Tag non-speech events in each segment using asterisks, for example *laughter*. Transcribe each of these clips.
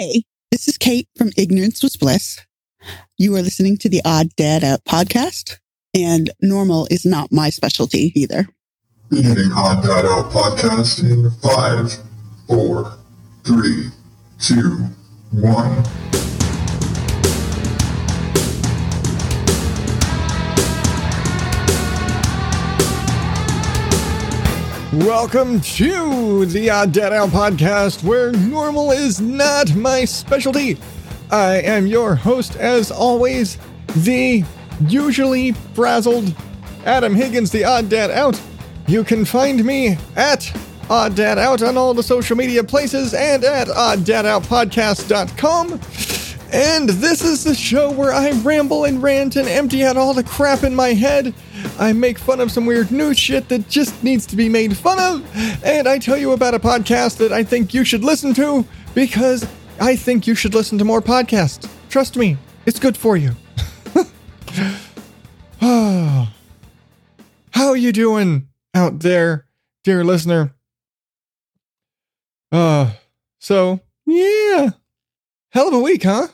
Hey, this is Kate from Ignorance Was Bliss. You are listening to the Odd Dad Out podcast, and normal is not my specialty either. Beginning Odd Dad Out podcast in five, four, three, two, one. Welcome to the Odd Dad Out podcast, where normal is not my specialty. I am your host, as always, the usually frazzled Adam Higgins, the Odd Dad Out. You can find me at Odd Dad Out on all the social media places and at oddadoutpodcast.com. And this is the show where I ramble and rant and empty out all the crap in my head. I make fun of some weird new shit that just needs to be made fun of. And I tell you about a podcast that I think you should listen to because I think you should listen to more podcasts. Trust me, it's good for you. *laughs* *sighs* How are you doing out there, dear listener? Uh, so, yeah. Hell of a week, huh?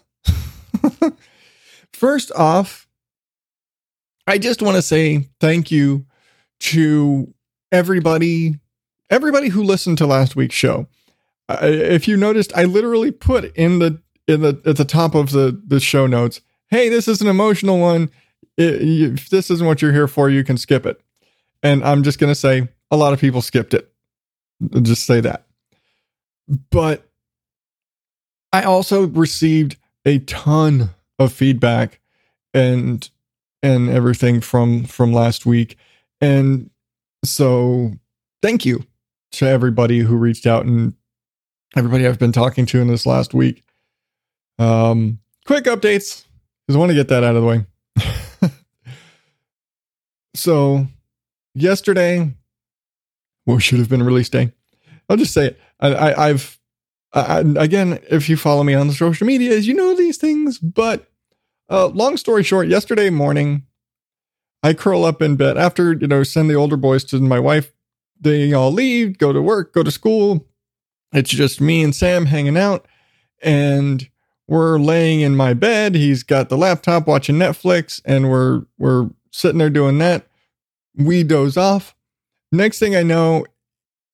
*laughs* First off, I just want to say thank you to everybody everybody who listened to last week's show. If you noticed, I literally put in the in the at the top of the the show notes, "Hey, this is an emotional one. If this isn't what you're here for, you can skip it." And I'm just going to say a lot of people skipped it. I'll just say that. But I also received a ton of feedback and and everything from from last week. And so thank you to everybody who reached out and everybody I've been talking to in this last week. Um quick updates because I want to get that out of the way. *laughs* So yesterday well should have been release day. I'll just say it. I, I I've uh, again, if you follow me on the social medias, you know these things. But uh, long story short, yesterday morning, I curl up in bed after you know send the older boys to my wife. They all leave, go to work, go to school. It's just me and Sam hanging out, and we're laying in my bed. He's got the laptop watching Netflix, and we're we're sitting there doing that. We doze off. Next thing I know,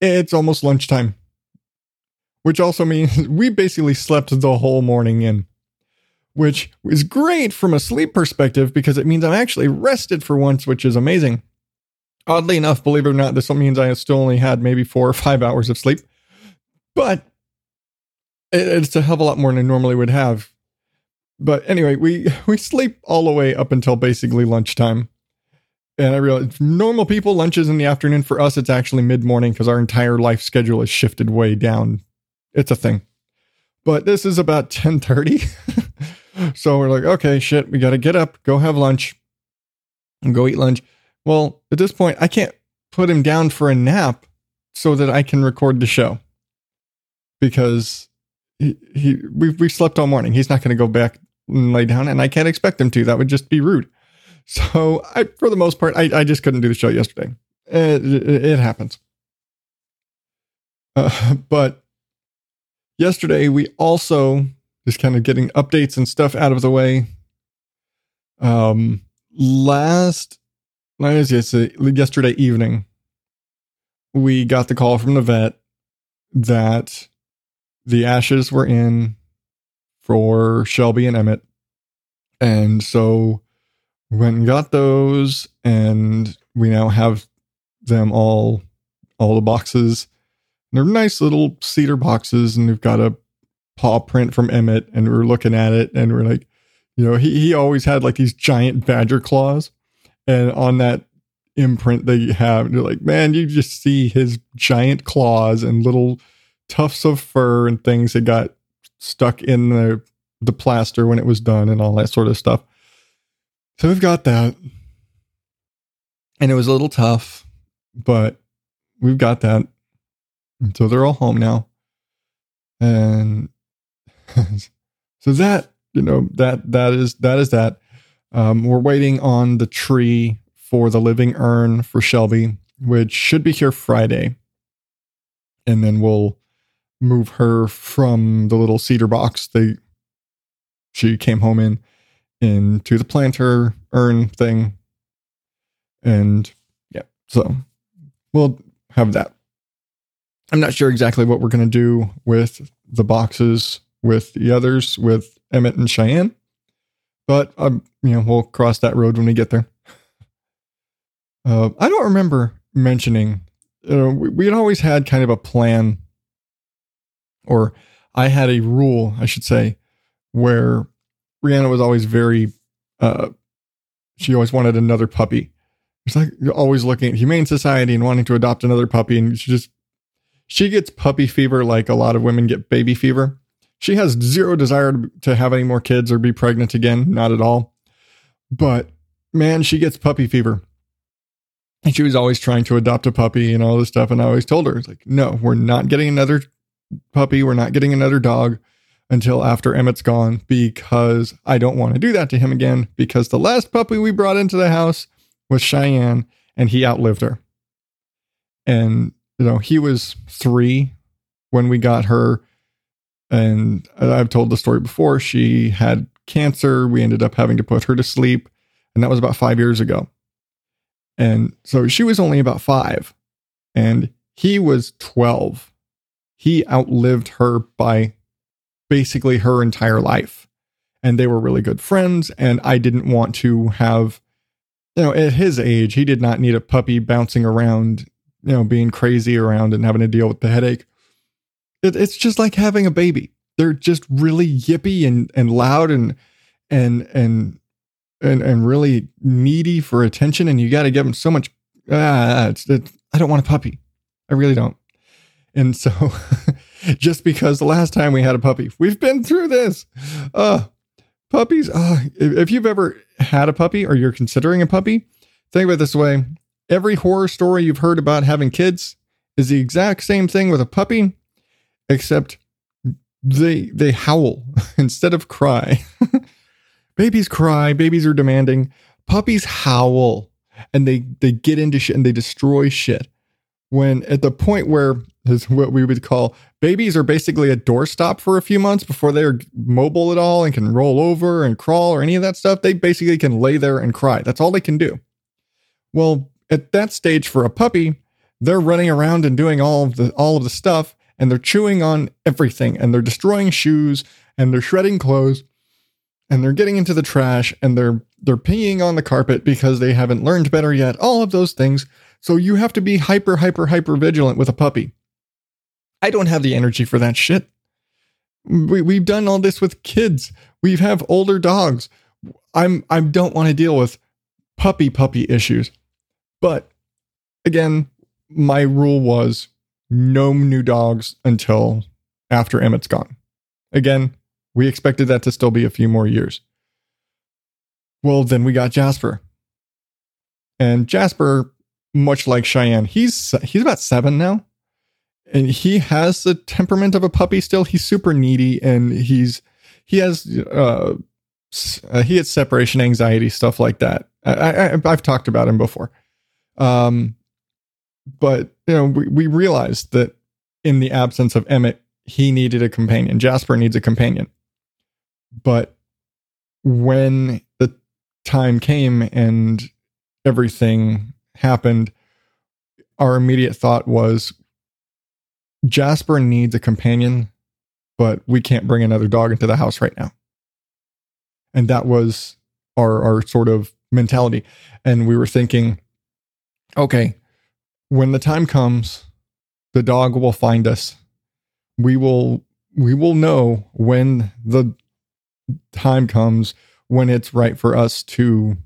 it's almost lunchtime which also means *laughs* we basically slept the whole morning in, which is great from a sleep perspective because it means I'm actually rested for once, which is amazing. Oddly enough, believe it or not, this means I still only had maybe four or five hours of sleep, but it's a hell of a lot more than I normally would have. But anyway, we *laughs* we sleep all the way up until basically lunchtime. And I realized normal people lunches in the afternoon. For us, it's actually mid morning because our entire life schedule is shifted way down it's a thing. But this is about 10:30. *laughs* so we're like, okay, shit, we got to get up, go have lunch, and go eat lunch. Well, at this point, I can't put him down for a nap so that I can record the show because he, he we we slept all morning. He's not going to go back and lay down, and I can't expect him to. That would just be rude. *laughs* So I, for the most part, I, I just couldn't do the show yesterday. It, it, it happens. Uh, *laughs* but yesterday we also just kind of getting updates and stuff out of the way. Um, last, night, yesterday evening, we got the call from the vet that the ashes were in for Shelby and Emmett. And so we went and got those, and we now have them all, all the boxes they're nice little cedar boxes, and we've got a paw print from Emmett, and we're looking at it, and we're like, you know, he he always had like these giant badger claws, and on that imprint they have, you're like, man, you just see his giant claws and little tufts of fur and things that got stuck in the the plaster when it was done and all that sort of stuff. So we've got that. And it was a little tough, but we've got that. So they're all home now. And *laughs* so that, you know, that that is that is that. Um, we're waiting on the tree for the living urn for Shelby, which should be here Friday. And then we'll move her from the little cedar box they she came home in into the planter urn thing and yeah so we'll have that i'm not sure exactly what we're going to do with the boxes with the others with emmett and cheyenne but um, you know we'll cross that road when we get there *laughs* uh, i don't remember mentioning you know we, had always had kind of a plan or i had a rule i should say where Rihanna was always very, uh, she always wanted another puppy. It's like you're always looking at Humane Society and wanting to adopt another puppy. And she just, she gets puppy fever like a lot of women get baby fever. She has zero desire to have any more kids or be pregnant again, not at all. But man, she gets puppy fever. And she was always trying to adopt a puppy and all this stuff. And I always told her, it's like, no, we're not getting another puppy. We're not getting another dog until after Emmett's gone because I don't want to do that to him again because the last puppy we brought into the house was Cheyenne and he outlived her. And, you know, he was three when we got her. And I've told the story before. She had cancer. We ended up having to put her to sleep. And that was about five years ago. And so she was only about five and he was 12. He outlived her by basically her entire life. And they were really good friends. And I didn't want to have, you know, at his age, he did not need a puppy bouncing around, you know, being crazy around and having to deal with the headache. It, it's just like having a baby. They're just really yippy and, and loud and, and, and, and, and really needy for attention. And you got to give them so much. Ah, it's, it's, I don't want a puppy. I really don't. And so *laughs* just because the last time we had a puppy, we've been through this. Uh, puppies, uh, if you've ever had a puppy or you're considering a puppy, think about it this way. Every horror story you've heard about having kids is the exact same thing with a puppy, except they they howl *laughs* instead of cry. *laughs* babies cry, babies are demanding. Puppies howl and they they get into shit and they destroy shit. When at the point where is what we would call babies are basically a doorstop for a few months before they're mobile at all and can roll over and crawl or any of that stuff. They basically can lay there and cry. That's all they can do. Well, at that stage for a puppy, they're running around and doing all of the all of the stuff and they're chewing on everything and they're destroying shoes and they're shredding clothes and they're getting into the trash and they're they're peeing on the carpet because they haven't learned better yet. All of those things. So you have to be hyper hyper hyper vigilant with a puppy. I don't have the energy for that shit. We, we've done all this with kids. We have older dogs. I'm I don't want to deal with puppy puppy issues. But again, my rule was no new dogs until after Emmett's gone. Again, we expected that to still be a few more years. Well, then we got Jasper. And Jasper, much like Cheyenne, he's he's about seven now and he has the temperament of a puppy still. He's super needy and he's he has uh, uh he has separation anxiety stuff like that. I, I have talked about him before. Um but you know we, we realized that in the absence of Emmett he needed a companion. Jasper needs a companion. But when the time came and everything happened our immediate thought was Jasper needs a companion, but we can't bring another dog into the house right now. And that was our our sort of mentality. And we were thinking, okay, when the time comes, the dog will find us. We will we will know when the time comes when it's right for us to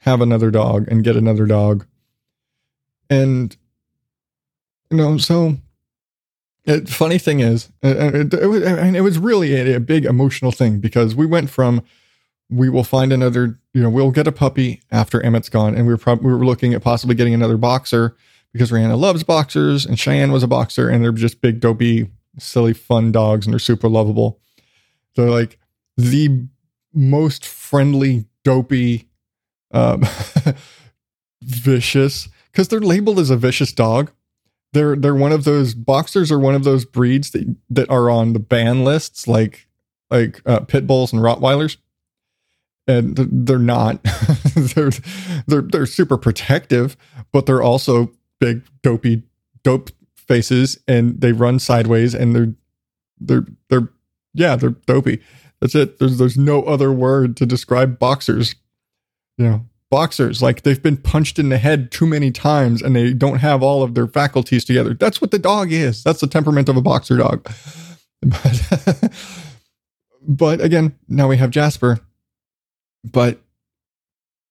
have another dog and get another dog. And you know, so it, funny thing is, uh, uh, it, it, was, it was really a, a big emotional thing because we went from we will find another, you know, we'll get a puppy after Emmett's gone, and we were probably we were looking at possibly getting another boxer because Rihanna loves boxers, and Cheyenne was a boxer, and they're just big, dopey, silly, fun dogs, and they're super lovable. They're like the most friendly, dopey, um, *laughs* vicious because they're labeled as a vicious dog, they're they're one of those boxers are one of those breeds that that are on the ban lists like like uh, pit bulls and rottweilers and they're not *laughs* they're they're they're super protective but they're also big dopey dope faces and they run sideways and they're they're they're yeah they're dopey. That's it. There's there's no other word to describe boxers. You know boxers like they've been punched in the head too many times and they don't have all of their faculties together. That's what the dog is. That's the temperament of a boxer dog. *laughs* But, *laughs* but again now we have jasper but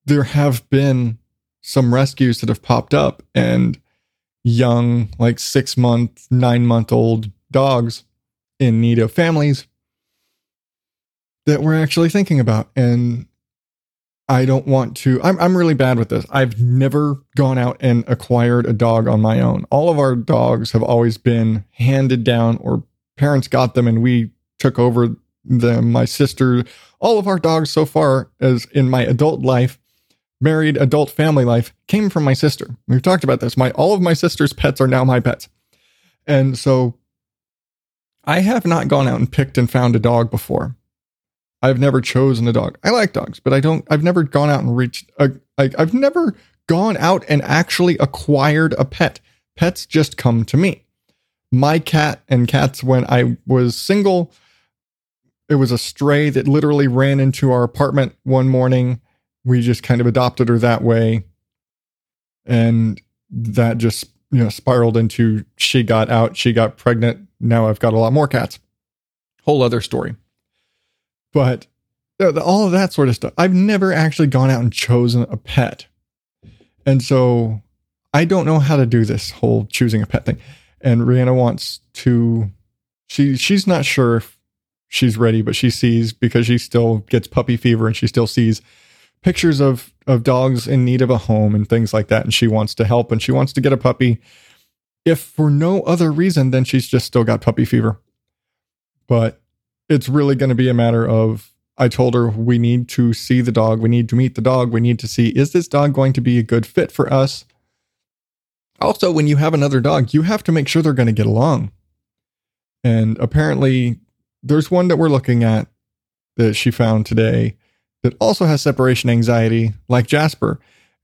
there have been some rescues that have popped up and young like 6 month 9 month old dogs in need of families that we're actually thinking about and I don't want to. I'm I'm really bad with this. I've never gone out and acquired a dog on my own. All of our dogs have always been handed down or parents got them and we took over them. My sister, all of our dogs so far as in my adult life, married adult family life came from my sister. We've talked about this. My all of my sister's pets are now my pets. And so I have not gone out and picked and found a dog before. I've never chosen a dog. I like dogs, but I don't. I've never gone out and reached. A, I, I've never gone out and actually acquired a pet. Pets just come to me. My cat and cats when I was single. It was a stray that literally ran into our apartment one morning. We just kind of adopted her that way, and that just you know spiraled into she got out, she got pregnant. Now I've got a lot more cats. Whole other story but uh, all of that sort of stuff. I've never actually gone out and chosen a pet. And so I don't know how to do this whole choosing a pet thing. And Rihanna wants to she she's not sure if she's ready, but she sees because she still gets puppy fever and she still sees pictures of of dogs in need of a home and things like that and she wants to help and she wants to get a puppy if for no other reason than she's just still got puppy fever. But it's really going to be a matter of I told her we need to see the dog, we need to meet the dog, we need to see is this dog going to be a good fit for us? Also, when you have another dog, you have to make sure they're going to get along. And apparently, there's one that we're looking at that she found today that also has separation anxiety, like Jasper.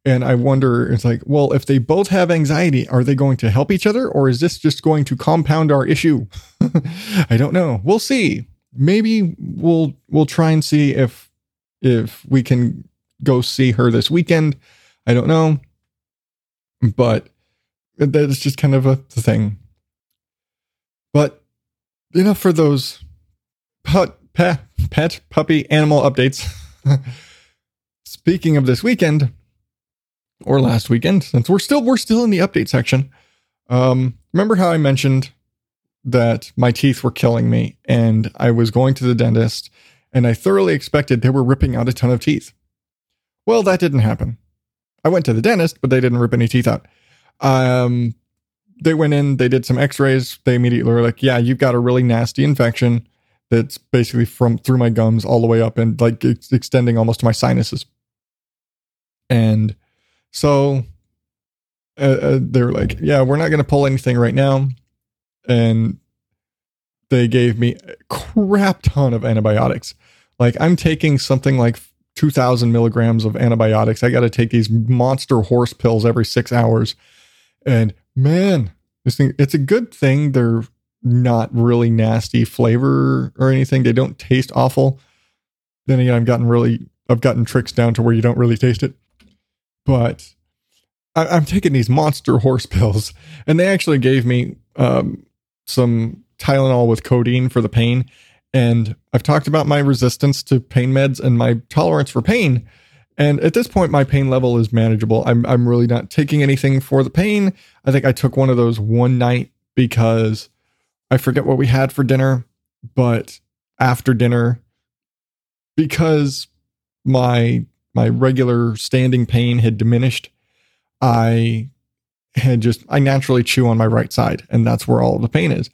And I wonder, it's like, well, if they both have anxiety, are they going to help each other or is this just going to compound our issue? *laughs* I don't know. We'll see maybe we'll we'll try and see if if we can go see her this weekend. I don't know, but that's just kind of a thing. But know, for those pet pet, pet puppy animal updates. *laughs* Speaking of this weekend or last weekend, since we're still we're still in the update section. Um, remember how I mentioned that my teeth were killing me and I was going to the dentist and I thoroughly expected they were ripping out a ton of teeth. Well, that didn't happen. I went to the dentist, but they didn't rip any teeth out. Um, they went in, they did some x-rays. They immediately were like, yeah, you've got a really nasty infection that's basically from through my gums all the way up and like it's extending almost to my sinuses. And so uh, uh, they were like, yeah, we're not going to pull anything right now and they gave me a crap ton of antibiotics. Like I'm taking something like 2000 milligrams of antibiotics. I got to take these monster horse pills every six hours. And man, this thing, it's a good thing they're not really nasty flavor or anything. They don't taste awful. Then again, I've gotten really, I've gotten tricks down to where you don't really taste it. But I, am taking these monster horse pills, and they actually gave me um, some Tylenol with codeine for the pain. And I've talked about my resistance to pain meds and my tolerance for pain. And at this point, my pain level is manageable. I'm, I'm really not taking anything for the pain. I think I took one of those one night because I forget what we had for dinner, but after dinner, because my my regular standing pain had diminished, I had just I naturally chew on my right side, and that's where all the pain is.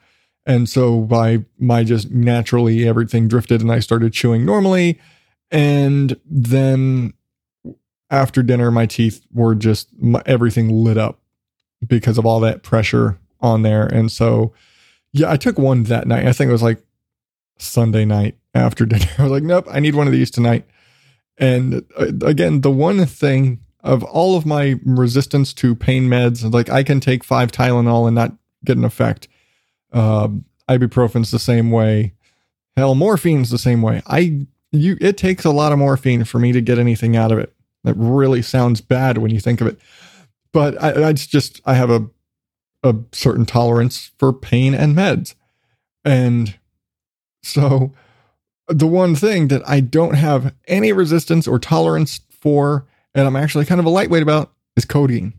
And so by my just naturally everything drifted and I started chewing normally. And then after dinner, my teeth were just everything lit up because of all that pressure on there. And so, yeah, I took one that night. I think it was like Sunday night after *laughs* dinner. I was like, nope, I need one of these tonight. And uh, again, the one thing of all of my resistance to pain meds, like I can take five Tylenol and not get an effect. Um, ibuprofen's the same way. Hell, morphine's the same way. I you it takes a lot of morphine for me to get anything out of it. That really sounds bad when you think of it. But I, I just I have a a certain tolerance for pain and meds. And so the one thing that I don't have any resistance or tolerance for, and I'm actually kind of a lightweight about, is codeine.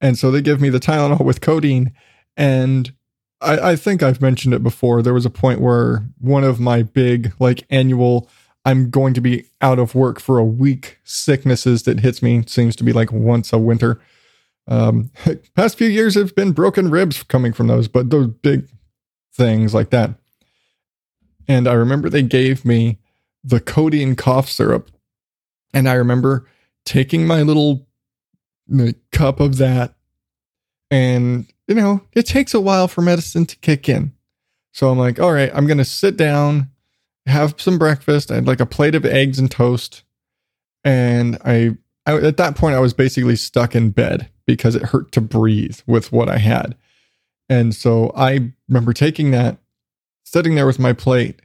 And so they give me the Tylenol with codeine. And I, I think I've mentioned it before. There was a point where one of my big, like, annual, I'm going to be out of work for a week sicknesses that hits me seems to be like once a winter. Um, *laughs* past few years have been broken ribs coming from those, but those big things like that. And I remember they gave me the codeine cough syrup. And I remember taking my little cup of that. And, you know, it takes a while for medicine to kick in. So I'm like, all right, I'm going to sit down, have some breakfast. I had like a plate of eggs and toast. And I, I, at that point, I was basically stuck in bed because it hurt to breathe with what I had. And so I remember taking that, sitting there with my plate,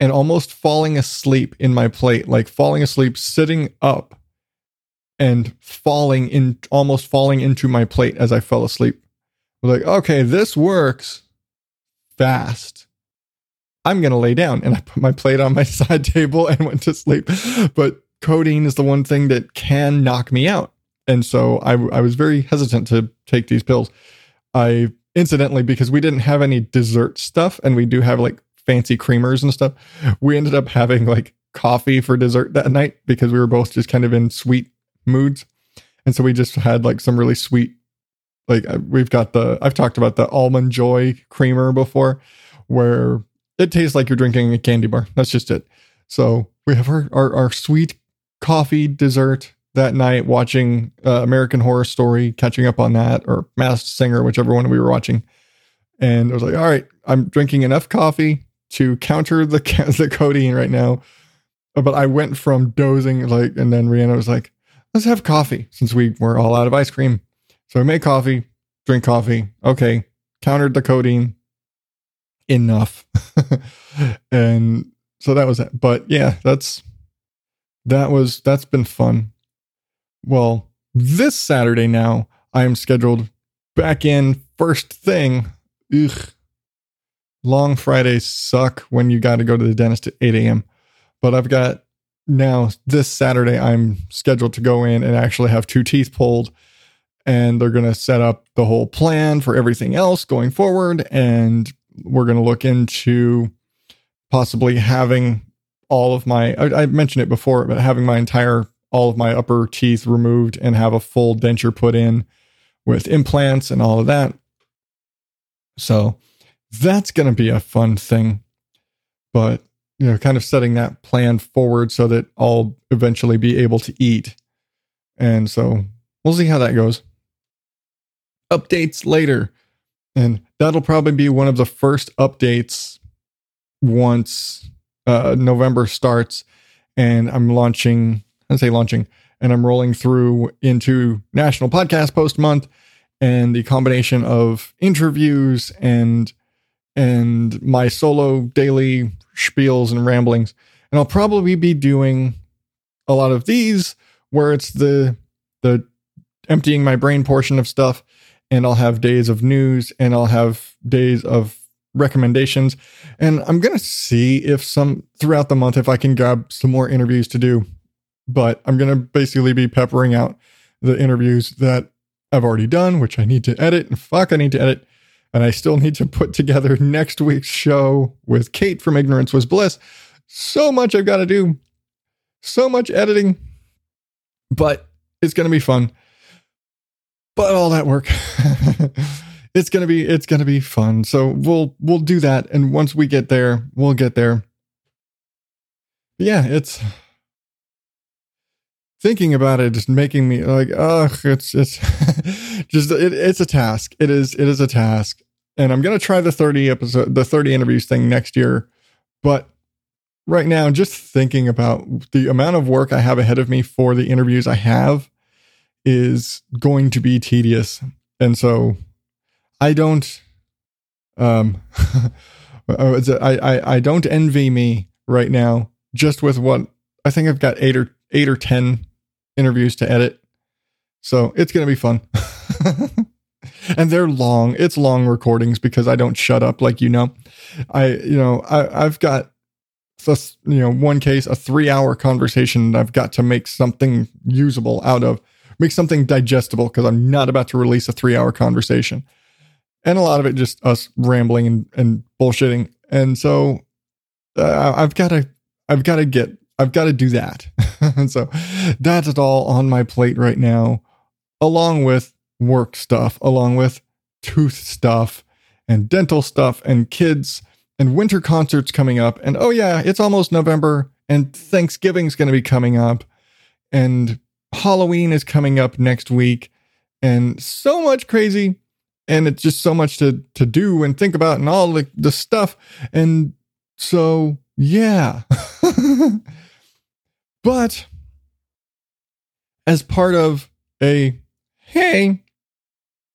and almost falling asleep in my plate, like falling asleep, sitting up and falling in, almost falling into my plate as I fell asleep. I was like, okay, this works fast. I'm going to lay down. And I put my plate on my *laughs* side table and went to sleep. But codeine is the one thing that can knock me out. And so I, I was very hesitant to take these pills. I incidentally, because we didn't have any dessert stuff and we do have like fancy creamers and stuff, we ended up having like coffee for dessert that night because we were both just kind of in sweet moods. And so we just had like some really sweet, like uh, we've got the, I've talked about the almond joy creamer before where it tastes like you're drinking a candy bar. That's just it. So we have our, our, our sweet coffee dessert that night watching uh, American Horror Story, catching up on that, or Masked Singer, whichever one we were watching. And I was like, all right, I'm drinking enough coffee to counter the *laughs* the codeine right now. But I went from dozing like, and then Rihanna was like, let's have coffee since we were all out of ice cream. So I made coffee, drink coffee. Okay, countered the codeine enough, *laughs* and so that was it. But yeah, that's that was that's been fun well, this Saturday now, I am scheduled back in first thing. Ugh. Long Fridays suck when you got to go to the dentist at 8 a.m. But I've got now this Saturday, I'm scheduled to go in and actually have two teeth pulled. And they're going to set up the whole plan for everything else going forward. And we're going to look into possibly having all of my, I, I mentioned it before, but having my entire all of my upper teeth removed and have a full denture put in with implants and all of that. So that's going to be a fun thing. But, you know, kind of setting that plan forward so that I'll eventually be able to eat. And so we'll see how that goes. Updates later. And that'll probably be one of the first updates once uh, November starts and I'm launching I say launching, and I'm rolling through into National Podcast Post Month, and the combination of interviews and and my solo daily spiels and ramblings, and I'll probably be doing a lot of these where it's the the emptying my brain portion of stuff, and I'll have days of news, and I'll have days of recommendations, and I'm gonna see if some throughout the month if I can grab some more interviews to do but I'm going to basically be peppering out the interviews that I've already done, which I need to edit. And fuck, I need to edit. And I still need to put together *laughs* next week's show with Kate from Ignorance Was Bliss. So much I've got to do, so much editing, but it's going to be fun. But all that work. *laughs* it's going to be it's going to be fun. So we'll we'll do that and once we get there, we'll get there. Yeah, it's thinking about it is making me like, ugh, it's it's *laughs* just it, it's a task. It is it is a task, and I'm gonna try the 30 episode, the 30 interviews thing next year. But right now, just thinking about the amount of work I have ahead of me for the interviews I have is going to be tedious, and so I don't. Um, *laughs* I, I I don't envy me right now. Just with what I think I've got eight or eight or ten interviews to edit, so it's gonna be fun. *laughs* and they're long. It's long recordings because I don't shut up like you know. I you know I I've got this you know one case a three hour conversation I've got to make something usable out of, make something digestible because I'm not about to release a three hour conversation and a lot of it just us rambling and, and bullshitting. And so uh, I've got to, I've got to get, I've got to do that. and *laughs* so that's it all on my plate right now, along with work stuff, along with tooth stuff and dental stuff and kids and winter concerts coming up. And oh yeah, it's almost November and Thanksgiving's going to be coming up and Halloween is coming up next week and so much crazy and it's just so much to to do and think about and all the, the stuff and so yeah *laughs* but as part of a hey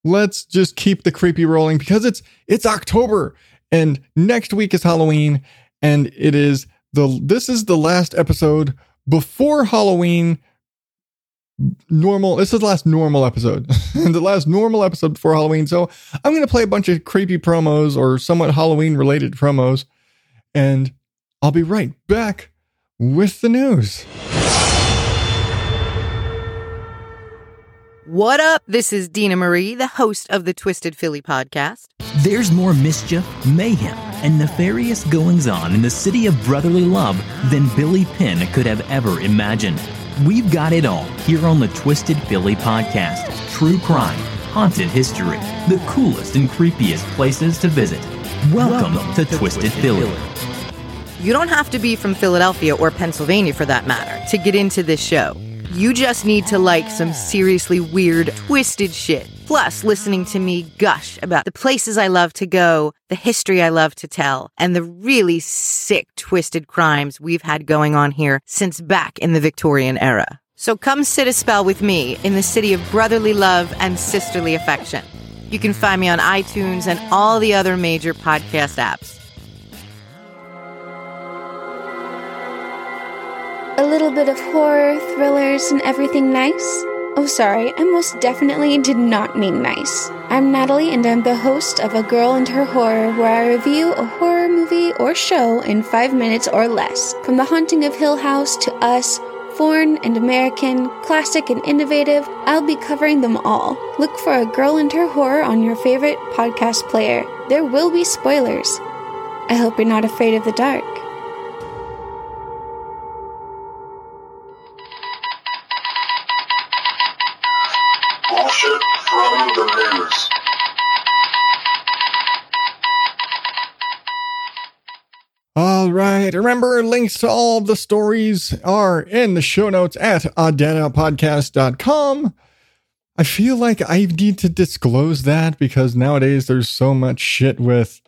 let's just keep the creepy rolling because it's it's october and next week is halloween and it is the this is the last episode before halloween normal. This is the last normal episode, *laughs* the last normal episode before Halloween. So I'm going to play a bunch of creepy promos or somewhat Halloween related promos, and I'll be right back with the news. What up? This is Dina Marie, the host of the Twisted Philly podcast. There's more mischief, mayhem, and nefarious goings on in the city of brotherly love than Billy Penn could have ever imagined. We've got it all here on the Twisted Philly podcast. True crime, haunted history, the coolest and creepiest places to visit. Welcome, Welcome to, to, Twisted, Twisted Philly. Philly. You don't have to be from Philadelphia or Pennsylvania for that matter to get into this show. You just need to like some seriously weird, twisted shit. Plus, listening to me gush about the places I love to go, the history I love to tell, and the really sick, twisted crimes we've had going on here since back in the Victorian era. So come sit a spell with me in the city of brotherly love and sisterly affection. You can find me on iTunes and all the other major podcast apps. A little bit of horror, thrillers, and everything nice? Oh, sorry, I most definitely did not mean nice. I'm Natalie, and I'm the host of A Girl and Her Horror, where I review a horror movie or show in five minutes or less. From The Haunting of Hill House to Us, foreign and American, classic and innovative, I'll be covering them all. Look for A Girl and Her Horror on your favorite podcast player. There will be spoilers. I hope you're not afraid of the dark. Right. Remember, links to all the stories are in the show notes at odddadoutpodcast.com. I feel like I need to disclose that because nowadays there's so much shit with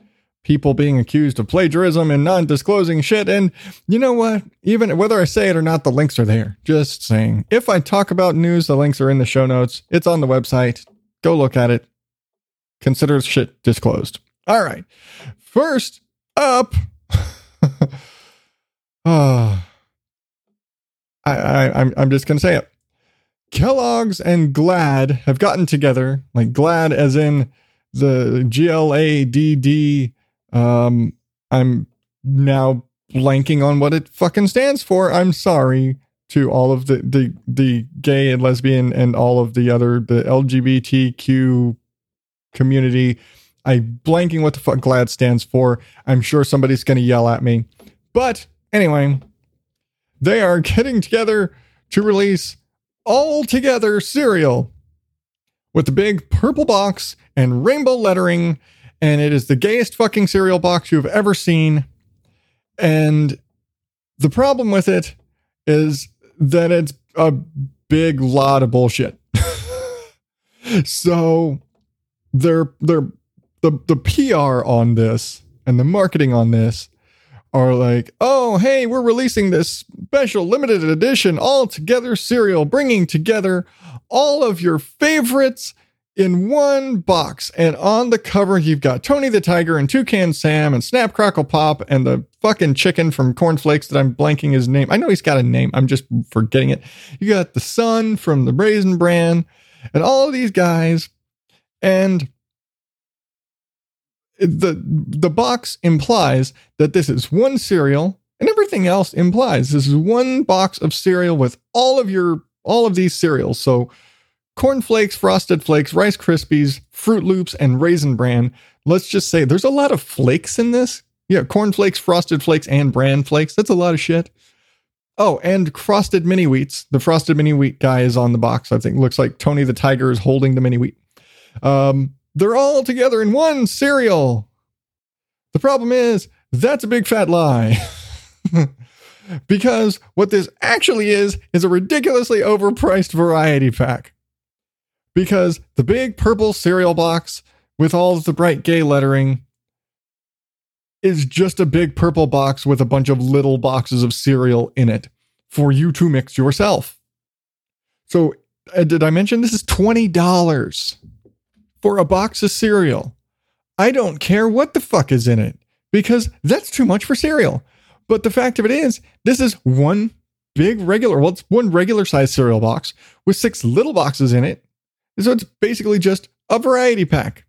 people being accused of plagiarism and non disclosing shit. And you know what? Even whether I say it or not, the links are there. Just saying. If I talk about news, the links are in the show notes. It's on the website. Go look at it. Consider shit disclosed. All right. First up. *laughs* oh, *sighs* I, I, I'm, I'm just going to say it. Kellogg's and GLAAD have gotten together, like GLAAD as in the G L A D D. Um, I'm now blanking on what it fucking stands for. I'm sorry to all of the the the gay and lesbian and all of the other the LGBTQ community. I blanking what the fuck GLAAD stands for. I'm sure somebody's going to yell at me. But anyway, they are *laughs* getting together to release all together cereal with the big purple box and rainbow lettering. And it is the gayest fucking cereal box you've ever seen. And the problem with it is that it's a big lot of bullshit. *laughs* so they're they're the the PR on this and the marketing on this are like, oh, hey, we're releasing this special limited edition all together cereal, bringing together all of your favorites in one box. And on the cover, you've got Tony the Tiger and Toucan Sam and Snap Crackle Pop and the fucking chicken from Cornflakes that I'm blanking his name. I know he's got a name, I'm just forgetting it. You got the Sun from the Raisin Bran and all of these guys. And the the box implies that this is one cereal and everything else implies this is one box of cereal with all of your all of these cereals. So corn flakes frosted flakes rice krispies froot loops and raisin bran. Let's just say there's a lot of flakes in this. Yeah corn flakes frosted flakes and bran flakes. That's a lot of shit. Oh and frosted mini wheats. The frosted mini wheat guy is on the box i think. Looks like tony the tiger is holding the mini wheat. Um they're all together in one cereal. The problem is, that's a big fat lie. *laughs* because what this actually is, is a ridiculously overpriced variety pack. Because the big purple cereal box with all the bright gay lettering is just a big purple box with a bunch of little boxes of cereal in it for you to mix yourself. So, uh, did I mention this is $20? For a box of cereal. I don't care what the fuck is in it because that's too much for cereal. But the fact of it is, this is one big regular, well, it's one regular size cereal box with six little boxes in it. So it's basically just a variety pack.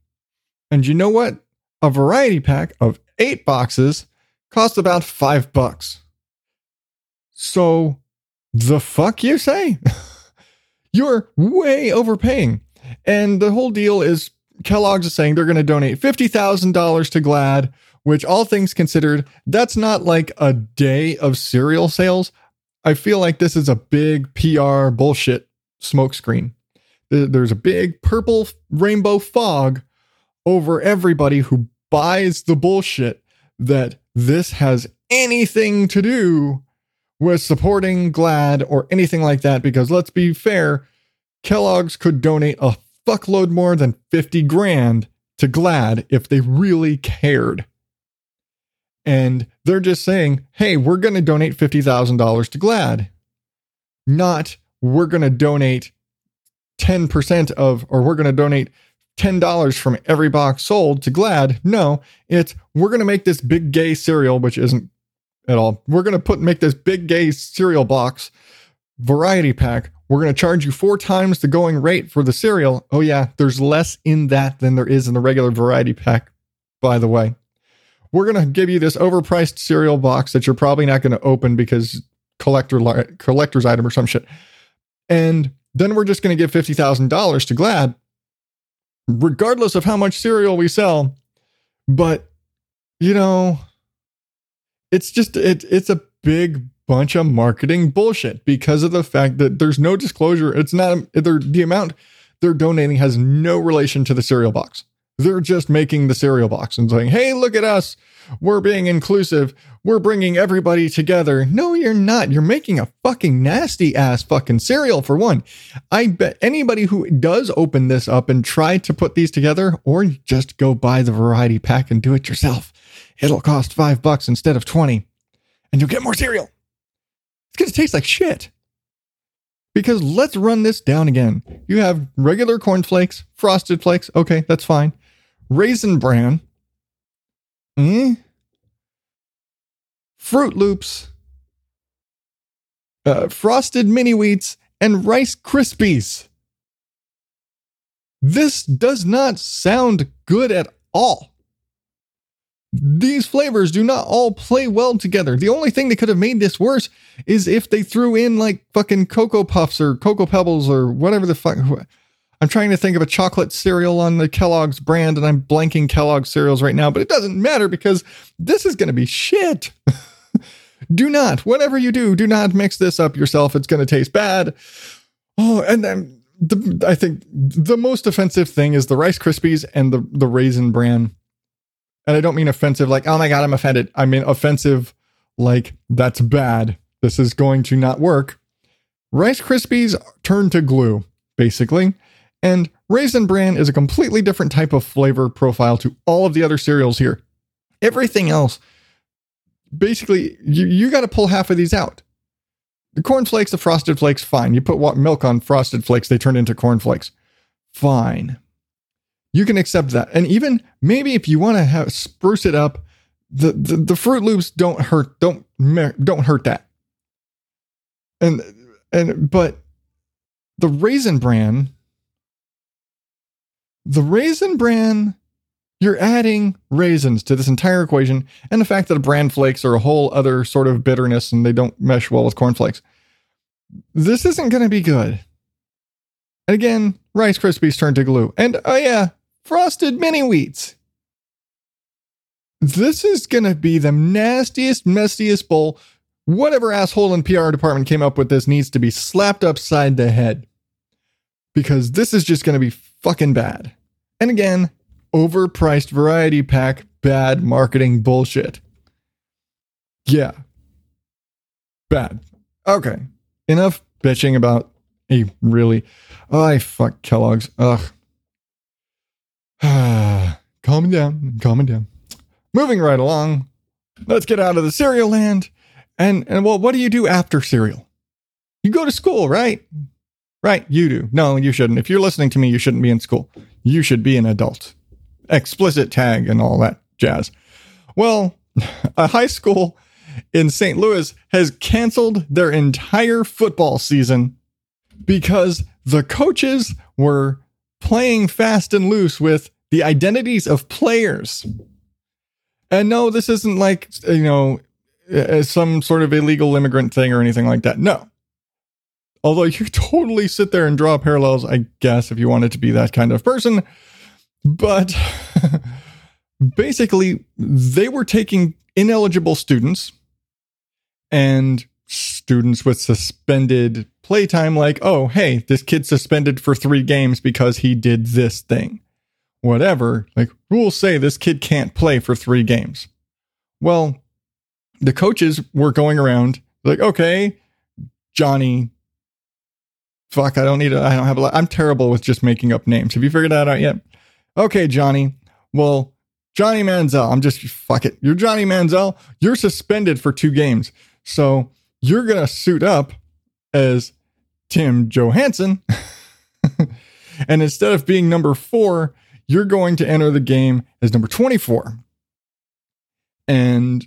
And you know what? A variety pack of eight boxes costs about five bucks. So the fuck you say? *laughs* You're way overpaying. And the whole deal is Kellogg's is saying they're going to donate $50,000 to GLAAD, which, all things considered, that's not like a day of cereal sales. I feel like this is a big PR bullshit smokescreen. There's a big purple rainbow fog over everybody who buys the bullshit that this has anything to do with supporting GLAAD or anything like that. Because let's be fair, Kellogg's could donate a fuckload more than 50 grand to GLAAD if they really cared. And they're just saying, hey, we're going to donate $50,000 to GLAAD, Not, we're going to donate 10% of, or we're going to donate $10 from every box sold to GLAAD. No, it's, we're going to make this big gay cereal, which isn't at all. We're going to put, make this big gay cereal box variety pack we're going to charge you four times the going rate for the cereal. Oh, yeah, there's less in that than there is in the regular variety pack, by the way. We're going to give you this overpriced cereal box that you're probably not going to open because collector collector's item or some shit. And then we're just going to give $50,000 to GLAAD regardless of how much cereal we sell. But, you know, it's just, it, it's a big bunch of marketing bullshit because of the fact that there's no disclosure. It's not the amount they're donating has no relation to the cereal box. They're just making the cereal box and saying, "Hey, look at us. We're being inclusive. We're bringing everybody together." No, you're not. You're making a fucking nasty ass fucking cereal for one. I bet anybody who does open this up and try to put these together or just go buy the variety pack and do it yourself. It'll cost 5 bucks instead of 20 and you'll get more cereal. It's going to taste like shit. Because let's run this down again. You have regular cornflakes, frosted flakes. Okay, that's fine. Raisin bran. Mm, Froot Loops. Uh, frosted mini wheats and Rice Krispies. This does not sound good at all. These flavors do not all play well together. The only thing that could have made this worse is if they threw in like fucking Cocoa Puffs or Cocoa Pebbles or whatever the fuck. I'm trying to think of a chocolate cereal on the Kellogg's brand and I'm blanking Kellogg's cereals right now, but it doesn't matter because this is going to be shit. *laughs* do not, whatever you do, do not mix this up yourself. It's going to taste bad. Oh, and then the, I think the most offensive thing is the Rice Krispies and the, the Raisin Bran and I don't mean offensive like, oh my God, I'm offended. I mean offensive like, that's bad. This is going to not work. Rice Krispies turn to glue, basically. And Raisin Bran is a completely different type of flavor profile to all of the other cereals here. Everything else, basically, you, you got to pull half of these out. The cornflakes, the frosted flakes, fine. You put milk on frosted flakes, they turn into corn flakes. Fine. You can accept that. And even maybe if you want to spruce it up, the, the, the Froot Loops don't hurt, don't don't hurt that. And and but the raisin bran the raisin bran, you're adding raisins to this entire equation, and the fact that bran flakes are a whole other sort of bitterness and they don't mesh well with cornflakes. This isn't going to be good. And again, Rice Krispies turn to glue. And oh, yeah, frosted mini wheats. This is going to be the nastiest, messiest bowl. Whatever asshole in PR department came up with this needs to be slapped upside the head because this is just going to be fucking bad. And again, overpriced variety pack, bad marketing bullshit. Yeah. Bad. Okay. Enough bitching about a really. Oh, I fuck Kellogg's. Ugh. *sighs* calming down. Calming down. Moving right along. Let's get out of the cereal land. And, and well, what do you do after cereal? You go to school, right? Right, you do. No, you shouldn't. If you're listening to me, you shouldn't be in school. You should be an adult. Explicit tag and all that jazz. Well, *laughs* a high school in St. Louis has canceled their entire football season because the coaches were playing fast and loose with the identities of players. And no, this isn't like, you know, Uh, some sort of illegal immigrant thing or anything like that. No. Although you could *laughs* totally sit there and draw parallels, I guess, if you wanted to be that kind of person. But *laughs* basically, they were taking ineligible students and students with suspended playtime, like, oh, hey, this kid's suspended for three games because he did this thing. Whatever. Like, rules say this kid can't play for three games. Well, the coaches were going around like, okay, Johnny fuck, I don't need it. I don't have a lot. I'm terrible with just making up names. Have you figured that out yet? Okay, Johnny. Well, Johnny Manziel. I'm just fuck it. You're Johnny Manziel. You're suspended for two games. So you're gonna suit up as Tim Johansson. *laughs* and instead of being number four, you're going to enter the game as number 24. And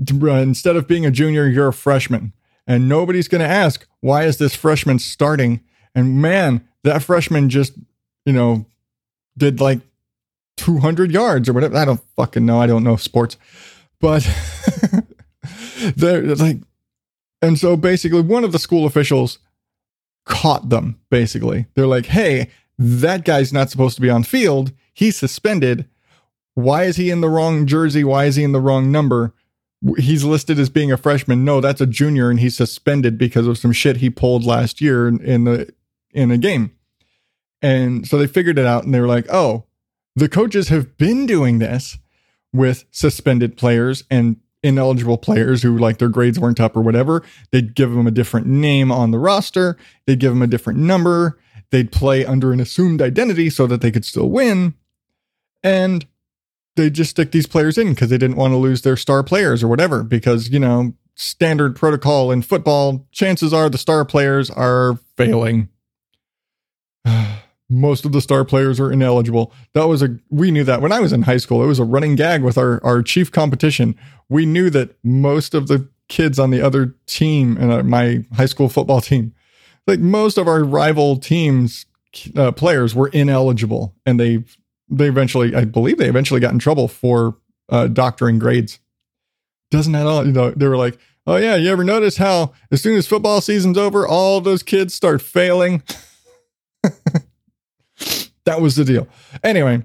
Uh, instead of being a junior, you're a freshman. And nobody's going to ask why is this freshman starting? And man that freshman just you know did like 200 yards or whatever. I don't fucking know. I don't know sports. But *laughs* they're like and so basically one of the school officials caught them basically. They're like hey that guy's not supposed to be on field. He's suspended. Why is he in the wrong jersey? Why is he in the wrong number he's listed as being a freshman. No, that's a junior, and he's suspended because of some shit he pulled last year in the in a game. And so they figured it out, and they were like, "Oh, the coaches have been doing this with suspended players and ineligible players who like their grades weren't up or whatever. They'd give them a different name on the roster. They'd give them a different number. They'd play under an assumed identity so that they could still win." And they just stick these players in because they didn't want to lose their star players or whatever. Because, you know, standard protocol in football, chances are the star players are failing. *sighs* Most of the star players are ineligible. That was a, we knew that when I was in high school. It was a running gag with our, our chief competition. We knew that most of the kids on the other team and uh, my high school football *laughs* team, like most of our rival teams, uh, players were ineligible and they they eventually, I believe they eventually got in trouble for uh, doctoring grades. Doesn't that all, you know, they were like, oh yeah, you ever notice how as soon as football season's over, all those kids start failing? *laughs* that was the deal. Anyway,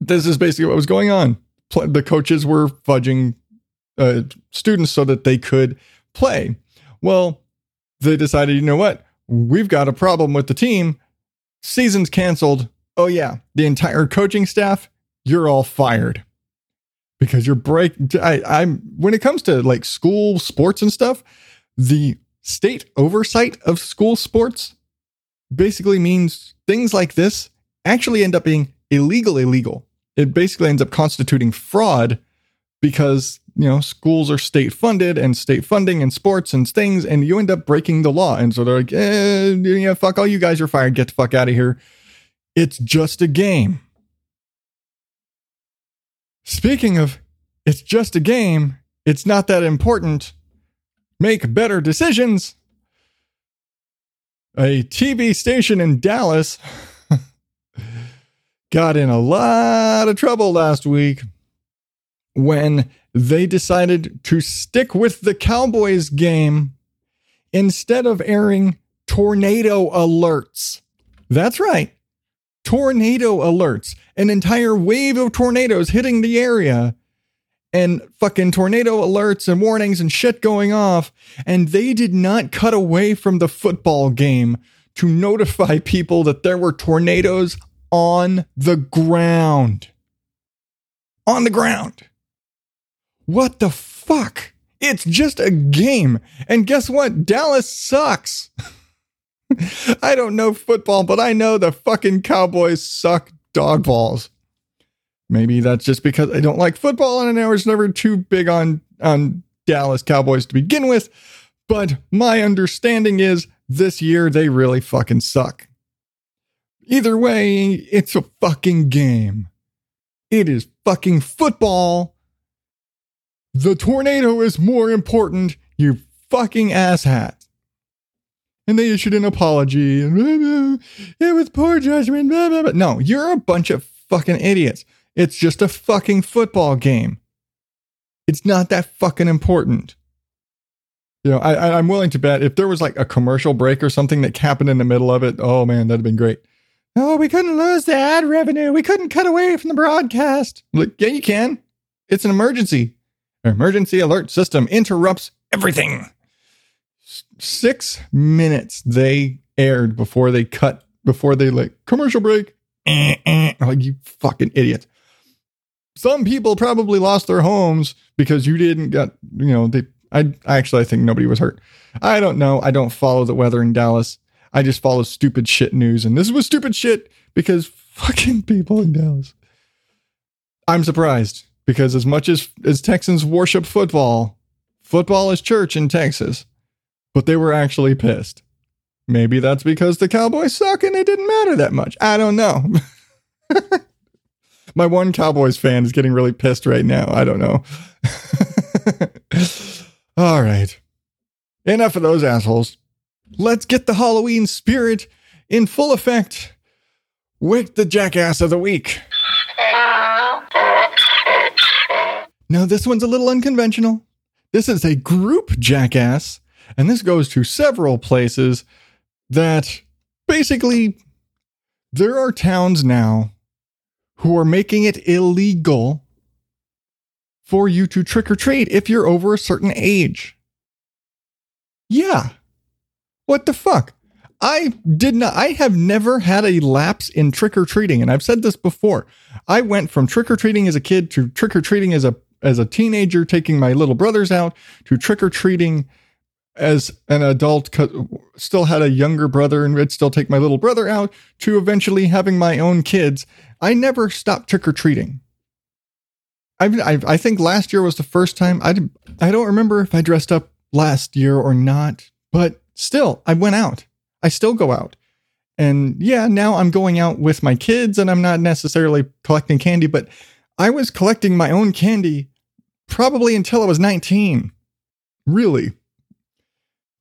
this is basically what was going on. The coaches were fudging uh, students so that they could play. Well, they decided, you know what? We've got a problem with the team. Season's canceled oh yeah, the entire coaching staff, you're all fired because you're break. I, I'm when it comes to like school sports and stuff, the state oversight of school sports basically means things like this actually end up being illegal, illegal. It basically ends up constituting fraud because, you know, schools are state funded and state funding and sports and things, and you end up breaking the law. And so they're like, eh, yeah, fuck all you guys are fired. Get the fuck out of here. It's just a game. Speaking of, it's just a game, it's not that important. Make better decisions. A TV station in Dallas *laughs* got in a lot of trouble last week when they decided to stick with the Cowboys game instead of airing tornado alerts. That's right. Tornado alerts. An entire wave of tornadoes hitting the area and fucking tornado alerts and warnings and shit going off. And they did not cut away from the football game to notify people that there were tornadoes on the ground. On the ground. What the fuck? It's just a game. And guess what? Dallas sucks. *laughs* *laughs* I don't know football, but I know the fucking Cowboys suck dog balls. Maybe that's just because I don't like football and I was never too big on, on Dallas Cowboys to begin with. But my understanding is this year they really fucking suck. Either way, it's a fucking game. It is fucking football. The tornado is more important, you fucking asshat. And they issued an apology and blah, blah, it was poor judgment. Blah, no, you're a bunch of fucking idiots. It's just a fucking football game. It's not that fucking important. You know, I, I'm willing to bet if there was like a commercial break or something that happened in the middle of it, oh man, that'd have been great. Oh, we couldn't lose the ad revenue. We couldn't cut away from the broadcast. Like, yeah, you can. It's an emergency. Emergency alert system interrupts everything. Six minutes they aired before they cut, before they like commercial break. Eh, *clears throat* eh. Like, you fucking idiots. Some people probably lost their homes because you didn't get, you know, they, I actually, I think nobody was hurt. I don't know. I don't follow the weather in Dallas. I just follow stupid shit news. And this was stupid shit because fucking people in Dallas. I'm surprised because as much as, as Texans worship football, football is church in Texas, but they were actually pissed. Maybe that's because the Cowboys suck and it didn't matter that much. I don't know. *laughs* My one Cowboys fan is getting really pissed right now. I don't know. *laughs* All right. Enough of those assholes. Let's get the Halloween spirit in full effect with the jackass of the week. Now, this one's a little unconventional. This is a group jackass, and this goes to several places that basically there are towns now who are making it illegal for you to trick or treat if you're over a certain age. Yeah. What the fuck? I did not, I have never had a lapse in trick or treating. And I've said this before. I went from trick or treating as a kid to trick or treating as a, as a teenager, taking my little brothers out to trick or treating as an adult, still had a younger brother and would still take my little brother out to eventually having my own kids. I never stopped trick or treating. I, I, I think last year was the first time I I don't remember if I dressed up last year or not, but still I went out. I still go out. And yeah, now I'm going out with my kids and I'm not necessarily collecting candy, but I was collecting my own candy probably until I was 19. Really.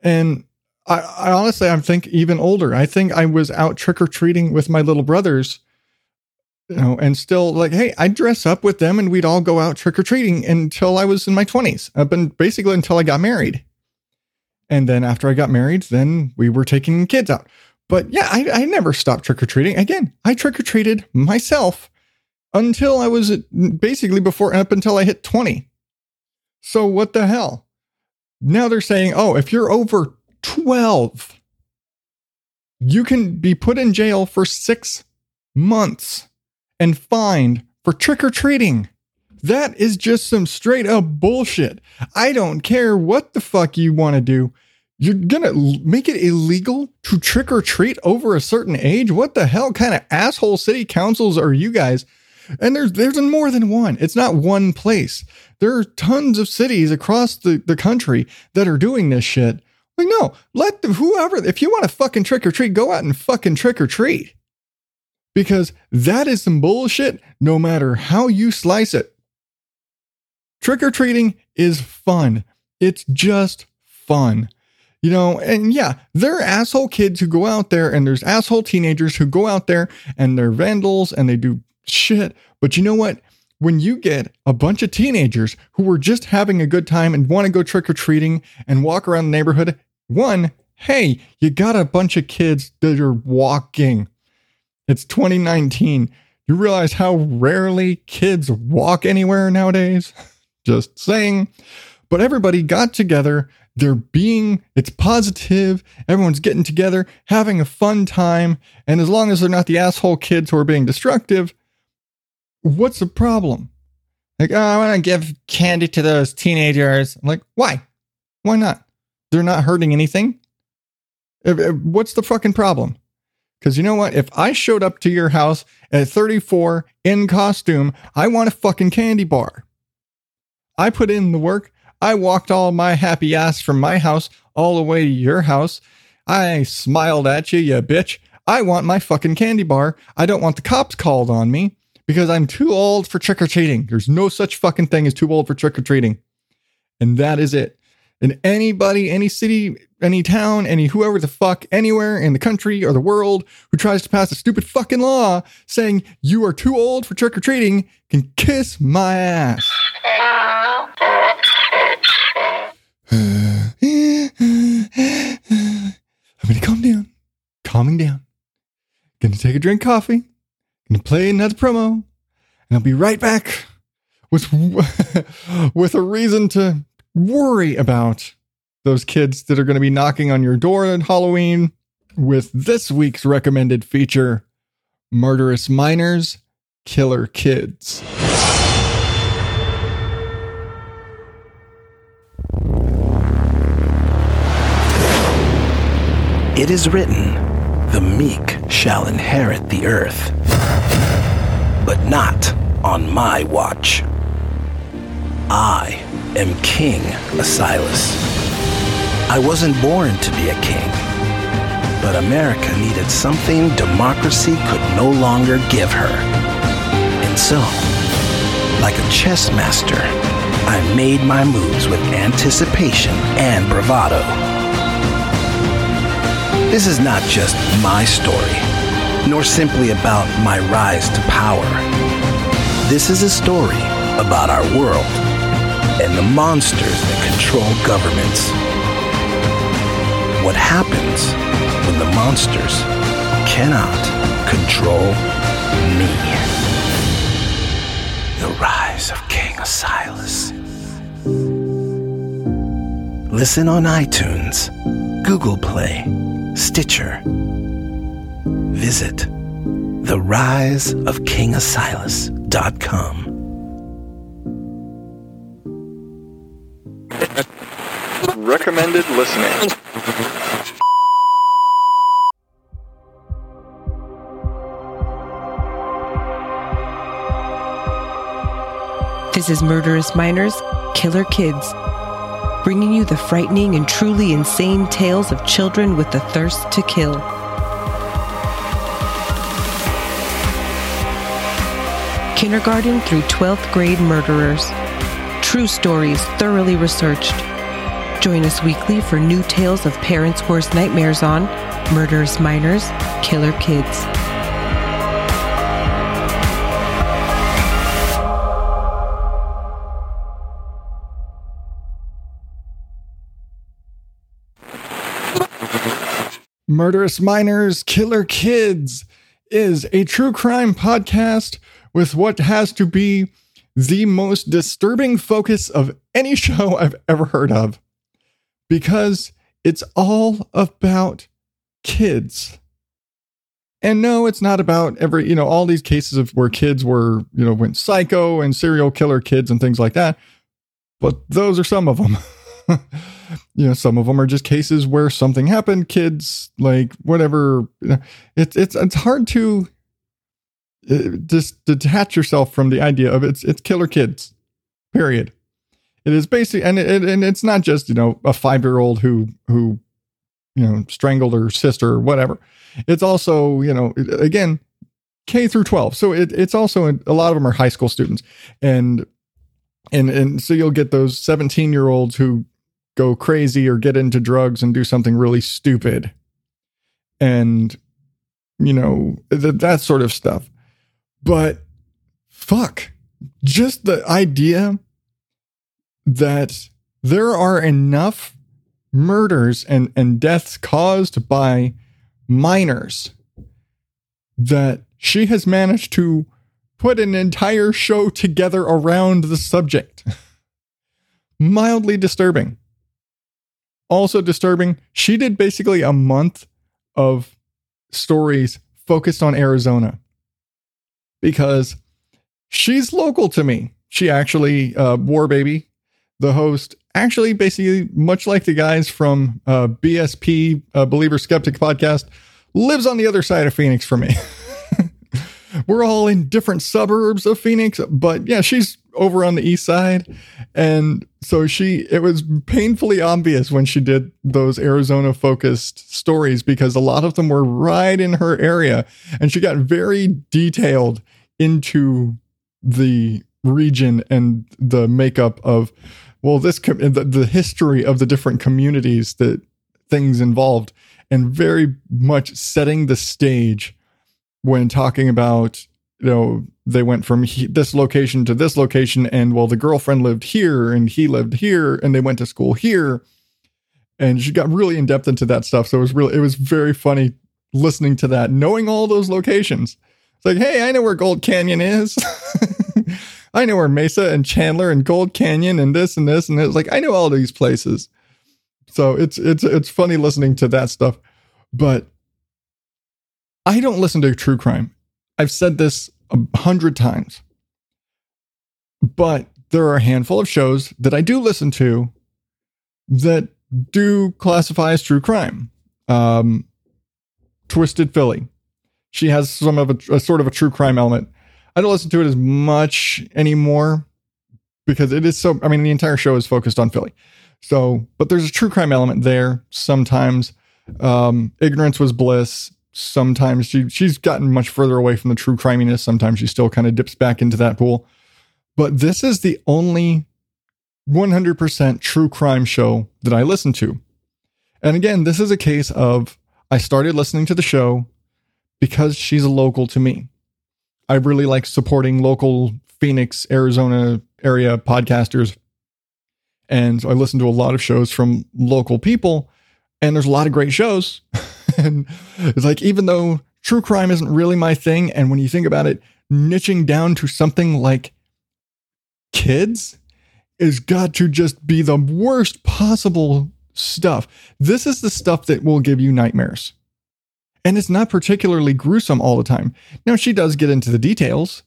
And I, I honestly, I think even older. I think I was out trick or treating with my little brothers, you know, and still like, hey, I'd dress up with them and we'd all go out trick or treating until I was in my 20s, up and basically until I got married. And then after I got married, then we were taking kids out. But yeah, I, I never stopped trick or treating. Again, I trick or treated myself until I was uh, basically before up until I hit 20. So what the hell? Now they're saying, oh, if you're over 12, you can be put in jail for six months and fined for trick or treating. That is just some straight up bullshit. I don't care what the fuck you want to do. You're gonna make it illegal to trick or treat over a certain age? What the hell kind of asshole city councils are you guys? And there's there's more than one. It's not one place. There are tons of cities across the, the country that are doing this shit. Like, no, let the, whoever, if you want to fucking trick or treat, go out and fucking trick or treat. Because that is some bullshit, no matter how you slice it. Trick or treating is fun. It's just fun. You know, and yeah, there are asshole kids who go out there and there's asshole teenagers who go out there and they're vandals and they do shit. But you know what? When you get a bunch of teenagers who are just having a good time and want to go trick or treating and walk around the neighborhood, one, hey, you got a bunch of kids that are walking. It's 2019. You realize how rarely kids walk anywhere nowadays? *laughs* Just saying. But everybody got together. They're being, it's positive. Everyone's getting together, having a fun time. And as long as they're not the asshole kids who are being destructive, what's the problem? Like, oh, I want to give candy to those teenagers. I'm like, why? Why not? They're not hurting anything. If- if- What's the fucking problem? Because you know what? If I showed up to your house at 34 in costume, I want a fucking candy bar. I put in the work. I walked all my happy ass from my house all the way to your house. I smiled at you, you bitch. I want my fucking candy bar. I don't want the cops called on me because I'm too old for trick or treating. There's no such fucking thing as too old for trick or treating. And that is it. And anybody, any city, any town, any whoever the fuck, anywhere in the country or the world who tries to pass a stupid fucking law saying you are too old for trick or treating can kiss my ass. I'm gonna calm down, calming down. Gonna take a drink of coffee. Gonna play another promo, and I'll be right back with *laughs* with a reason to worry about those kids that are going to be knocking on your door on Halloween with this week's recommended feature Murderous Minors, Killer Kids. It is written, The meek shall inherit the earth, but not on my watch. I am King Asilas. I wasn't born to be a king, but America needed something democracy could no longer give her. And so, like a chess master, I made my moves with anticipation and bravado. This is not just my story, nor simply about my rise to power. This is a story about our world and the monsters that control governments. What happens when the monsters cannot control me? The Rise of King Asilas. Listen on iTunes, Google Play, Stitcher. Visit theriseofkingasilas.com. Recommended listening. This is Murderous Minors, Killer Kids, bringing you the frightening and truly insane tales of children with the thirst to kill. Kindergarten through 12th grade murderers. True stories thoroughly researched. Join us weekly for new tales of parents' worst nightmares on Murderous Minors, Killer Kids. Murderous Minors, Killer Kids is a true crime podcast with what has to be the most disturbing focus of any *laughs* show I've ever heard of because it's all about kids. And no, it's not about every, you know, all these cases of where kids were, you know, went psycho and serial killer kids and things like that. But those are some of them. *laughs* you know, some of them are just cases where something happened, kids, like whatever. It's it's it's hard to just detach yourself from the idea of it's it's killer kids. Period. It is basically, and it, and it's not just you know a five year old who who you know strangled her sister or whatever. It's also you know again K through twelve, so it, it's also a lot of them are high school students, and and and so you'll get those seventeen year olds who go crazy or get into drugs and do something really stupid, and you know th- that sort of stuff. But fuck, just the idea that there are enough murders and, and deaths caused by minors that she has managed to put an entire show together around the subject. Mildly disturbing. Also disturbing, she did basically a month of stories focused on Arizona because she's local to me. She actually, uh, War Baby, the host, actually basically much like the guys from uh, BSP, uh, Believer Skeptic podcast, lives on the other side of Phoenix for me. *laughs* We're all in different suburbs of Phoenix, but yeah, she's over on the east side. And so she, it was painfully obvious when she did those Arizona focused stories because a lot of them were right in her area. And she got very detailed into the region and the makeup of well this the, the history of the different communities that things involved and very much setting the stage when talking about you know they went from he, this location to this location and well the girlfriend lived here and he lived here and they went to school here. And she got really in depth into that stuff. So it was really it was very funny listening to that knowing all those locations like hey i know where gold canyon is *laughs* I know where Mesa and Chandler and Gold Canyon and this and this and it's like I know all these places. So it's it's it's funny listening to that stuff, but I don't listen to true crime. I've said this a hundred times, but there are a handful of shows that I do listen to that do classify as true crime. Um, Twisted Philly, she has some of a, a sort of a true crime element. I don't listen to it as much anymore because it is so. I mean, the entire show is focused on Philly. So, but there's a true crime element there. Sometimes, um, ignorance was bliss. Sometimes she she's gotten much further away from the true criminess. Sometimes she still kind of dips back into that pool. But this is the only 100% true crime show that I listen to. And again, this is a case of I started listening to the show because she's a local to me. I really like supporting local Phoenix, Arizona area podcasters. And I listen to a lot of shows from local people, and there's a lot of great shows. *laughs* and it's like, even though true crime isn't really my thing, and when you think about it, niching down to something like kids is got to just be the worst possible stuff. This is the stuff that will give you nightmares and it's not particularly gruesome all the time. Now, she does get into the details.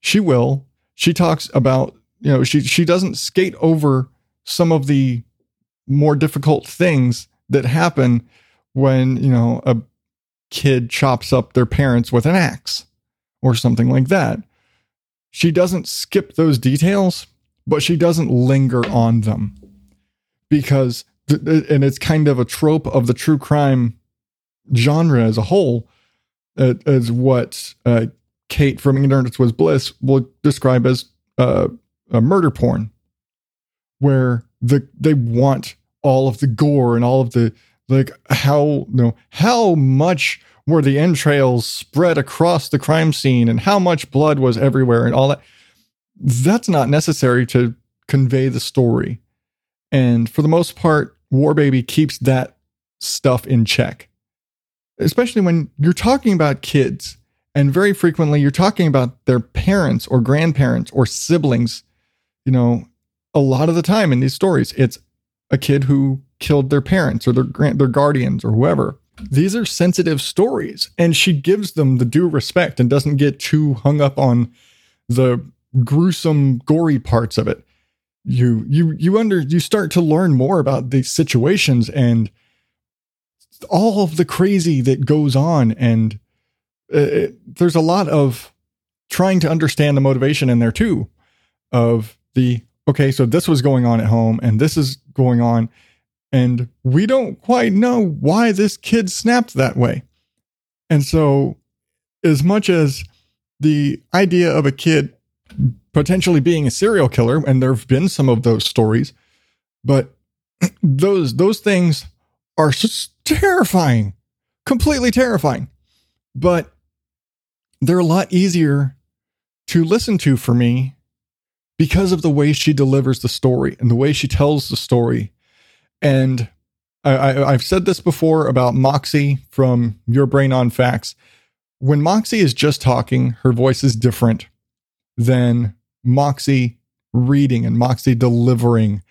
She will. She talks about, you know, she she doesn't skate over some of the more difficult things that happen when, you know, a kid chops up their parents with an axe or something like that. She doesn't skip those details, but she doesn't linger on them because and it's kind of a trope of the true crime genre as a whole uh, as what uh, Kate from Ignorance Was Bliss will describe as uh, a murder porn, where the they want all of the gore and all of the like how you know how much were the entrails spread across the crime scene and how much blood was everywhere and all that. That's not necessary to convey the story. And for the most part, War Baby keeps that stuff in check especially when you're talking about kids and very frequently you're talking about their parents or grandparents or siblings you know a lot of the time in these stories it's a kid who killed their parents or their grand their guardians or whoever. These are sensitive stories and she gives them the due respect and doesn't get too hung up on the gruesome gory parts of it. You you you under you start to learn more about these situations and all of the crazy that goes on. And uh, it, there's a lot of trying to understand the motivation in there too of the okay so this was going on at home and this is going on. And we don't quite know why this kid snapped that way. And so as much as the idea of a kid potentially being a serial killer, and there have been some of those stories, but *clears throat* those those things are just terrifying, completely terrifying. But they're a lot easier to listen to for me because of the way she delivers the story and the way she tells the story. And I, have said this before about Moxie from Your Brain on Facts. When Moxie is just talking, her voice is different than Moxie reading and Moxie delivering.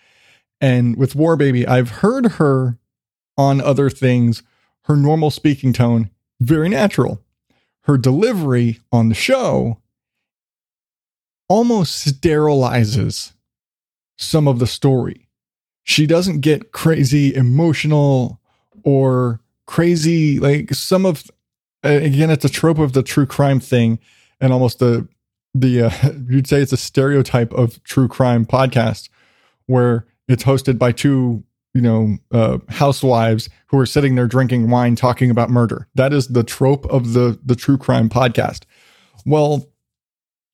And with War Baby, I've heard her on other things, her normal speaking tone, very natural. Her delivery on the show almost sterilizes some of the story. She doesn't get crazy emotional or crazy, like some of, again, it's a trope of the true crime thing and almost the the uh, *laughs* you'd say it's a stereotype of true crime podcast where it's hosted by two you know uh, housewives who are sitting there drinking wine talking about murder that is the trope of the the true crime podcast well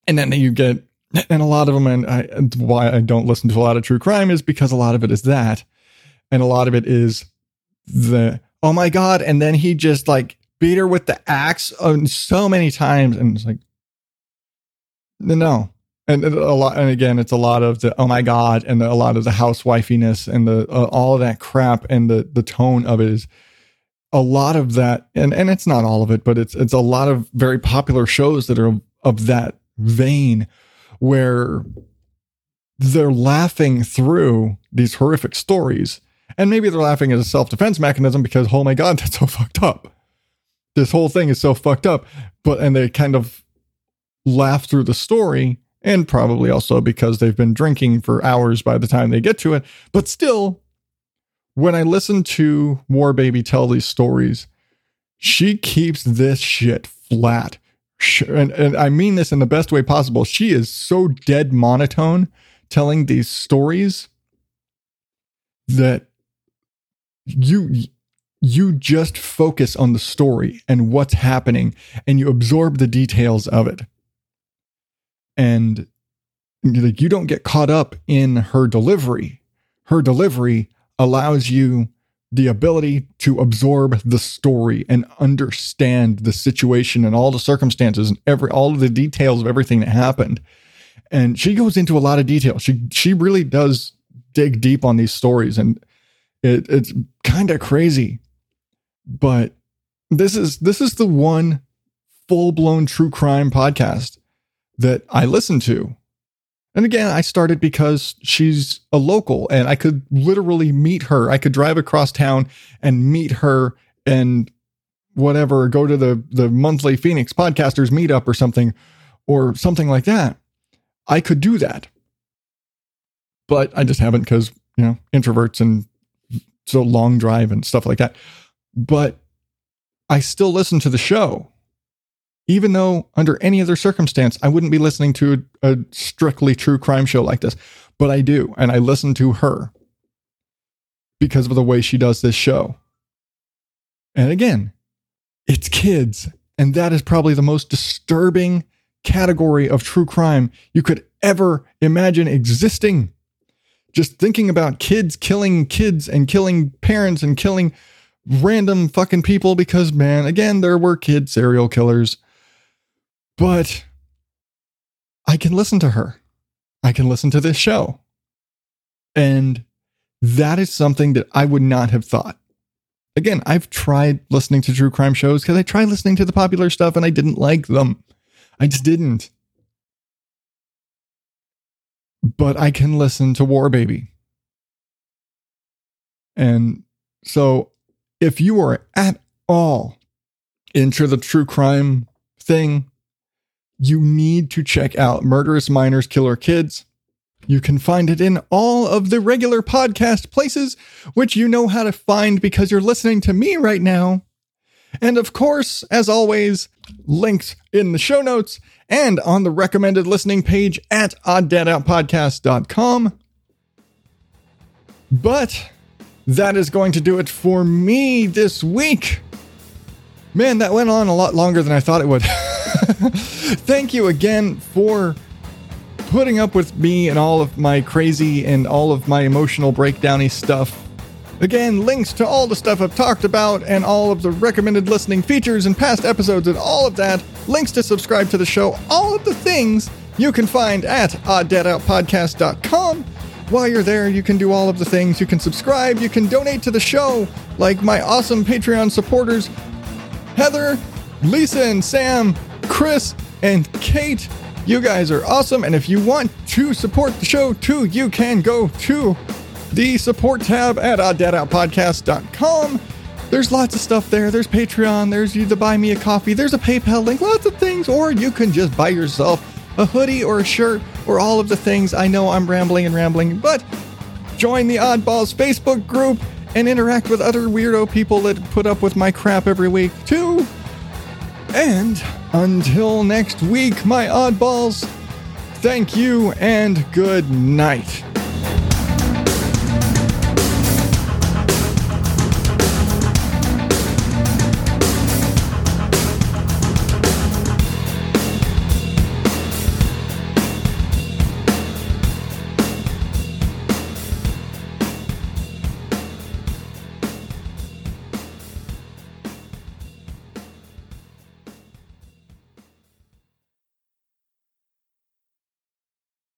and then you get and a lot of them and I, why i don't listen to a lot of true crime is because a lot of it is that and a lot of it is the oh my god and then he just like beat her with the axe so many times and it's like no. And a lot, and again, it's a lot of the oh my god, and a lot of the housewifiness and the uh, all of that crap, and the the tone of it is a lot of that, and and it's not all of it, but it's it's a lot of very popular shows that are of that vein, where they're laughing through these horrific stories, and maybe they're laughing as a self defense mechanism because oh my god, *laughs* that's so fucked up. This whole thing is so fucked up, but and they kind of laugh through the story and probably also because they've been drinking for hours by the time they get to it. But still, when I listen to War Baby tell these stories, she keeps this shit flat. And, and I mean this in the best way possible. She is so dead monotone telling these stories that you you just focus on the story and what's happening and you absorb the details of it and like you don't get caught up in her delivery. Her delivery allows you the ability to absorb the story and understand the situation and all the circumstances and every all of the details of everything that happened. And she goes into a lot of detail. She she really does dig deep on these stories and it, it's kind of crazy. But this is this is the one full-blown true crime podcast that I listen to. And again, I started because she's a local and I could literally meet her. I could drive across town and meet her and whatever, go to the, the monthly Phoenix podcasters meetup or something, or something like that. I could do that. But I just haven't because, you know, introverts and so long drive and stuff like that. But I still listen to the show even though under any other circumstance, I wouldn't be listening to a, a, strictly true crime show like this, but I do. And I listen to her because of the way she does this show. And again, it's kids. And that is probably the most disturbing category of true crime you could ever imagine existing. Just thinking about kids killing kids and killing parents and killing random fucking people because, man, again, there were kid serial killers but I can listen to her. I can listen to this show. And that is something that I would not have thought. Again, I've tried listening to true crime shows because I tried listening to the popular stuff and I didn't like them. I just didn't. But I can listen to War Baby. And so if you are at all into the true crime thing, you need to check out Murderous Minors Killer Kids. You can find it in all of the regular podcast places, which you know how to find because you're listening to me right now. And of course, as always, links in the show notes and on the recommended listening page at odddadoutpodcast.com. But that is going to do it for me this week. Man, that went on a lot longer than I thought it would. *laughs* *laughs* Thank you again for putting up with me and all of my crazy and all of my emotional breakdowny stuff. Again, links to all the stuff I've talked about and all of the recommended listening features and past episodes and all of that, links to subscribe to the show, all of the things you can find at odddadoutpodcast.com. While you're there, you can do all of the things. You can subscribe, you can donate to the show, like my awesome Patreon supporters Heather, Lisa, and Sam, Chris, and Kate. You guys are awesome. And if you want to support the show too, you can go to the support tab at odddadoutpodcast.com. There's lots of stuff there. There's Patreon, there's you the buy me a coffee, there's a PayPal link, lots of things. Or you can just buy yourself a hoodie or a shirt or all of the things. I know I'm rambling and rambling, but join the Oddballs Facebook group and interact with other weirdo people that put up with my crap every week, too. And until next week, my oddballs, thank you and good night.